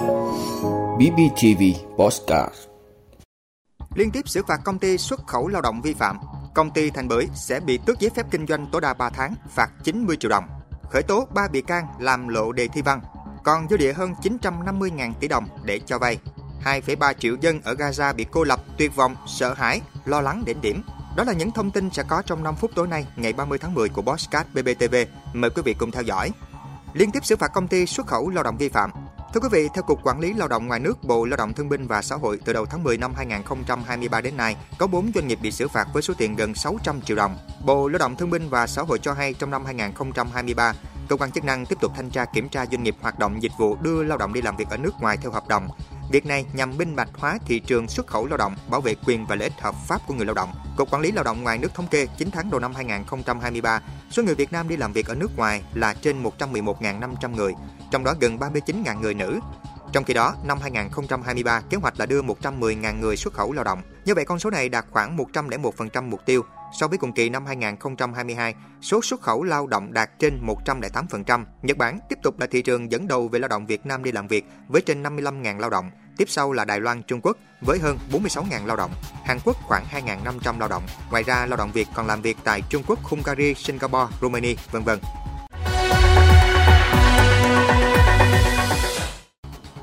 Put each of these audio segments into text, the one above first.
BBTV Postcard Liên tiếp xử phạt công ty xuất khẩu lao động vi phạm, công ty Thành Bưởi sẽ bị tước giấy phép kinh doanh tối đa 3 tháng, phạt 90 triệu đồng. Khởi tố 3 bị can làm lộ đề thi văn, còn dư địa hơn 950.000 tỷ đồng để cho vay. 2,3 triệu dân ở Gaza bị cô lập, tuyệt vọng, sợ hãi, lo lắng đến điểm. Đó là những thông tin sẽ có trong 5 phút tối nay, ngày 30 tháng 10 của Bosscat BBTV. Mời quý vị cùng theo dõi. Liên tiếp xử phạt công ty xuất khẩu lao động vi phạm. Thưa quý vị, theo Cục Quản lý Lao động ngoài nước Bộ Lao động Thương binh và Xã hội từ đầu tháng 10 năm 2023 đến nay, có 4 doanh nghiệp bị xử phạt với số tiền gần 600 triệu đồng. Bộ Lao động Thương binh và Xã hội cho hay trong năm 2023, cơ quan chức năng tiếp tục thanh tra kiểm tra doanh nghiệp hoạt động dịch vụ đưa lao động đi làm việc ở nước ngoài theo hợp đồng. Việc này nhằm minh bạch hóa thị trường xuất khẩu lao động, bảo vệ quyền và lợi ích hợp pháp của người lao động. Cục Quản lý Lao động ngoài nước thống kê 9 tháng đầu năm 2023, số người Việt Nam đi làm việc ở nước ngoài là trên 111.500 người, trong đó gần 39.000 người nữ. Trong khi đó, năm 2023, kế hoạch là đưa 110.000 người xuất khẩu lao động. Như vậy, con số này đạt khoảng 101% mục tiêu. So với cùng kỳ năm 2022, số xuất khẩu lao động đạt trên 108%. Nhật Bản tiếp tục là thị trường dẫn đầu về lao động Việt Nam đi làm việc với trên 55.000 lao động. Tiếp sau là Đài Loan, Trung Quốc với hơn 46.000 lao động, Hàn Quốc khoảng 2.500 lao động. Ngoài ra, lao động Việt còn làm việc tại Trung Quốc, Hungary, Singapore, Romania, vân vân.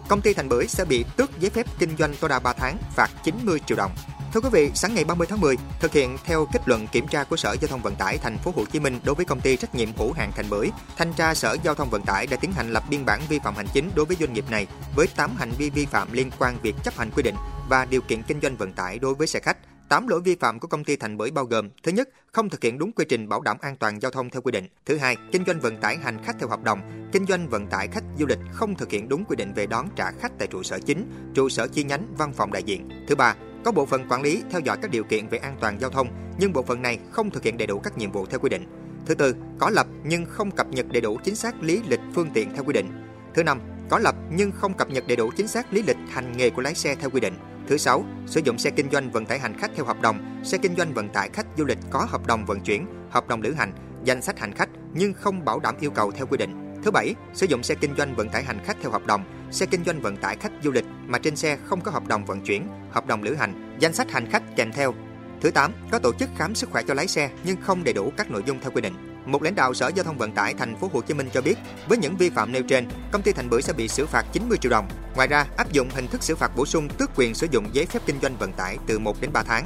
Công ty Thành Bưởi sẽ bị tước giấy phép kinh doanh tối đa 3 tháng, phạt 90 triệu đồng. Thưa quý vị, sáng ngày 30 tháng 10, thực hiện theo kết luận kiểm tra của Sở Giao thông Vận tải Thành phố Hồ Chí Minh đối với công ty trách nhiệm hữu hạn Thành Bưởi, thanh tra Sở Giao thông Vận tải đã tiến hành lập biên bản vi phạm hành chính đối với doanh nghiệp này với 8 hành vi vi phạm liên quan việc chấp hành quy định và điều kiện kinh doanh vận tải đối với xe khách. 8 lỗi vi phạm của công ty Thành Bưởi bao gồm: thứ nhất, không thực hiện đúng quy trình bảo đảm an toàn giao thông theo quy định; thứ hai, kinh doanh vận tải hành khách theo hợp đồng; kinh doanh vận tải khách du lịch không thực hiện đúng quy định về đón trả khách tại trụ sở chính, trụ sở chi nhánh, văn phòng đại diện; thứ ba, có bộ phận quản lý theo dõi các điều kiện về an toàn giao thông, nhưng bộ phận này không thực hiện đầy đủ các nhiệm vụ theo quy định. Thứ tư, có lập nhưng không cập nhật đầy đủ chính xác lý lịch phương tiện theo quy định. Thứ năm, có lập nhưng không cập nhật đầy đủ chính xác lý lịch hành nghề của lái xe theo quy định. Thứ sáu, sử dụng xe kinh doanh vận tải hành khách theo hợp đồng, xe kinh doanh vận tải khách du lịch có hợp đồng vận chuyển, hợp đồng lữ hành, danh sách hành khách nhưng không bảo đảm yêu cầu theo quy định. Thứ bảy, sử dụng xe kinh doanh vận tải hành khách theo hợp đồng, xe kinh doanh vận tải khách du lịch mà trên xe không có hợp đồng vận chuyển, hợp đồng lữ hành, danh sách hành khách kèm theo. Thứ tám có tổ chức khám sức khỏe cho lái xe nhưng không đầy đủ các nội dung theo quy định. Một lãnh đạo Sở Giao thông Vận tải Thành phố Hồ Chí Minh cho biết, với những vi phạm nêu trên, công ty Thành Bưởi sẽ bị xử phạt 90 triệu đồng. Ngoài ra, áp dụng hình thức xử phạt bổ sung tước quyền sử dụng giấy phép kinh doanh vận tải từ 1 đến 3 tháng.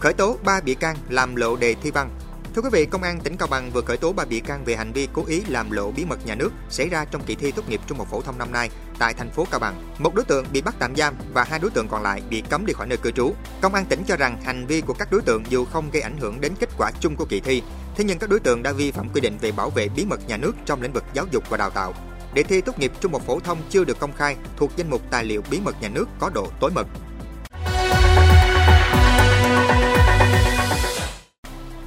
Khởi tố 3 bị can làm lộ đề thi văn Thưa quý vị, Công an tỉnh Cao Bằng vừa khởi tố 3 bị can về hành vi cố ý làm lộ bí mật nhà nước xảy ra trong kỳ thi tốt nghiệp trung học phổ thông năm nay tại thành phố Cao Bằng. Một đối tượng bị bắt tạm giam và hai đối tượng còn lại bị cấm đi khỏi nơi cư trú. Công an tỉnh cho rằng hành vi của các đối tượng dù không gây ảnh hưởng đến kết quả chung của kỳ thi, thế nhưng các đối tượng đã vi phạm quy định về bảo vệ bí mật nhà nước trong lĩnh vực giáo dục và đào tạo. Đề thi tốt nghiệp trung học phổ thông chưa được công khai thuộc danh mục tài liệu bí mật nhà nước có độ tối mật.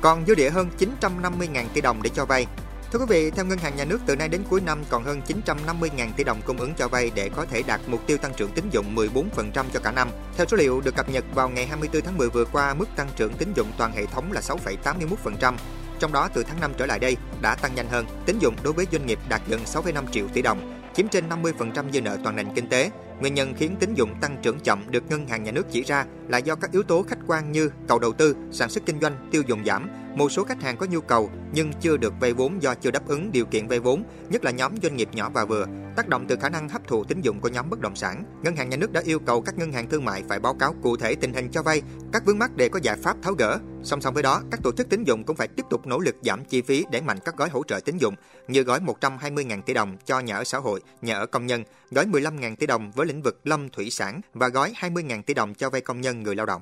Còn dư địa hơn 950.000 tỷ đồng để cho vay. Thưa quý vị, theo Ngân hàng Nhà nước từ nay đến cuối năm còn hơn 950.000 tỷ đồng cung ứng cho vay để có thể đạt mục tiêu tăng trưởng tín dụng 14% cho cả năm. Theo số liệu được cập nhật vào ngày 24 tháng 10 vừa qua, mức tăng trưởng tín dụng toàn hệ thống là 6,81%. Trong đó từ tháng 5 trở lại đây đã tăng nhanh hơn, tín dụng đối với doanh nghiệp đạt gần 6,5 triệu tỷ đồng, chiếm trên 50% dư nợ toàn nền kinh tế. Nguyên nhân khiến tín dụng tăng trưởng chậm được ngân hàng nhà nước chỉ ra là do các yếu tố khách quan như cầu đầu tư, sản xuất kinh doanh, tiêu dùng giảm, một số khách hàng có nhu cầu nhưng chưa được vay vốn do chưa đáp ứng điều kiện vay vốn, nhất là nhóm doanh nghiệp nhỏ và vừa. Tác động từ khả năng hấp thụ tín dụng của nhóm bất động sản, ngân hàng nhà nước đã yêu cầu các ngân hàng thương mại phải báo cáo cụ thể tình hình cho vay, các vướng mắc để có giải pháp tháo gỡ. Song song với đó, các tổ chức tín dụng cũng phải tiếp tục nỗ lực giảm chi phí để mạnh các gói hỗ trợ tín dụng như gói 120.000 tỷ đồng cho nhà ở xã hội, nhà ở công nhân, gói 15.000 tỷ đồng với lĩnh vực lâm thủy sản và gói 20.000 tỷ đồng cho vay công nhân người lao động.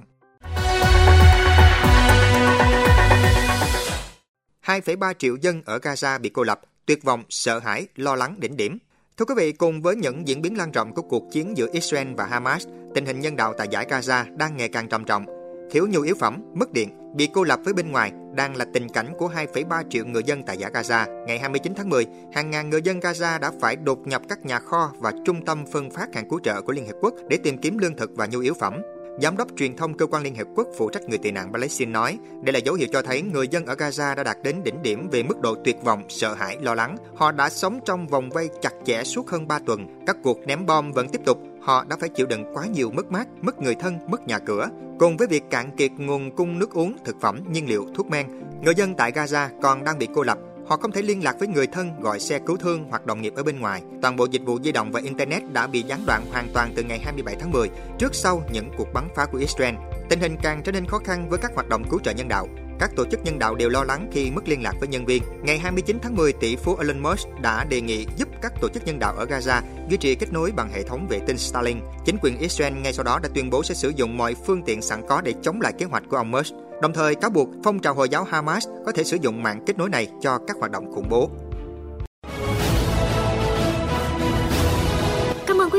2,3 triệu dân ở Gaza bị cô lập, tuyệt vọng, sợ hãi, lo lắng đỉnh điểm. Thưa quý vị, cùng với những diễn biến lan rộng của cuộc chiến giữa Israel và Hamas, tình hình nhân đạo tại giải Gaza đang ngày càng trầm trọng. Thiếu nhu yếu phẩm, mất điện, bị cô lập với bên ngoài đang là tình cảnh của 2,3 triệu người dân tại giải Gaza. Ngày 29 tháng 10, hàng ngàn người dân Gaza đã phải đột nhập các nhà kho và trung tâm phân phát hàng cứu trợ của Liên Hiệp Quốc để tìm kiếm lương thực và nhu yếu phẩm. Giám đốc truyền thông cơ quan Liên Hiệp Quốc phụ trách người tị nạn Palestine nói, đây là dấu hiệu cho thấy người dân ở Gaza đã đạt đến đỉnh điểm về mức độ tuyệt vọng, sợ hãi, lo lắng. Họ đã sống trong vòng vây chặt chẽ suốt hơn 3 tuần. Các cuộc ném bom vẫn tiếp tục. Họ đã phải chịu đựng quá nhiều mất mát, mất người thân, mất nhà cửa. Cùng với việc cạn kiệt nguồn cung nước uống, thực phẩm, nhiên liệu, thuốc men, người dân tại Gaza còn đang bị cô lập Họ không thể liên lạc với người thân, gọi xe cứu thương hoặc đồng nghiệp ở bên ngoài. Toàn bộ dịch vụ di động và Internet đã bị gián đoạn hoàn toàn từ ngày 27 tháng 10, trước sau những cuộc bắn phá của Israel. Tình hình càng trở nên khó khăn với các hoạt động cứu trợ nhân đạo. Các tổ chức nhân đạo đều lo lắng khi mất liên lạc với nhân viên. Ngày 29 tháng 10, tỷ phú Elon Musk đã đề nghị giúp các tổ chức nhân đạo ở Gaza duy trì kết nối bằng hệ thống vệ tinh Starlink. Chính quyền Israel ngay sau đó đã tuyên bố sẽ sử dụng mọi phương tiện sẵn có để chống lại kế hoạch của ông Musk đồng thời cáo buộc phong trào Hồi giáo Hamas có thể sử dụng mạng kết nối này cho các hoạt động khủng bố.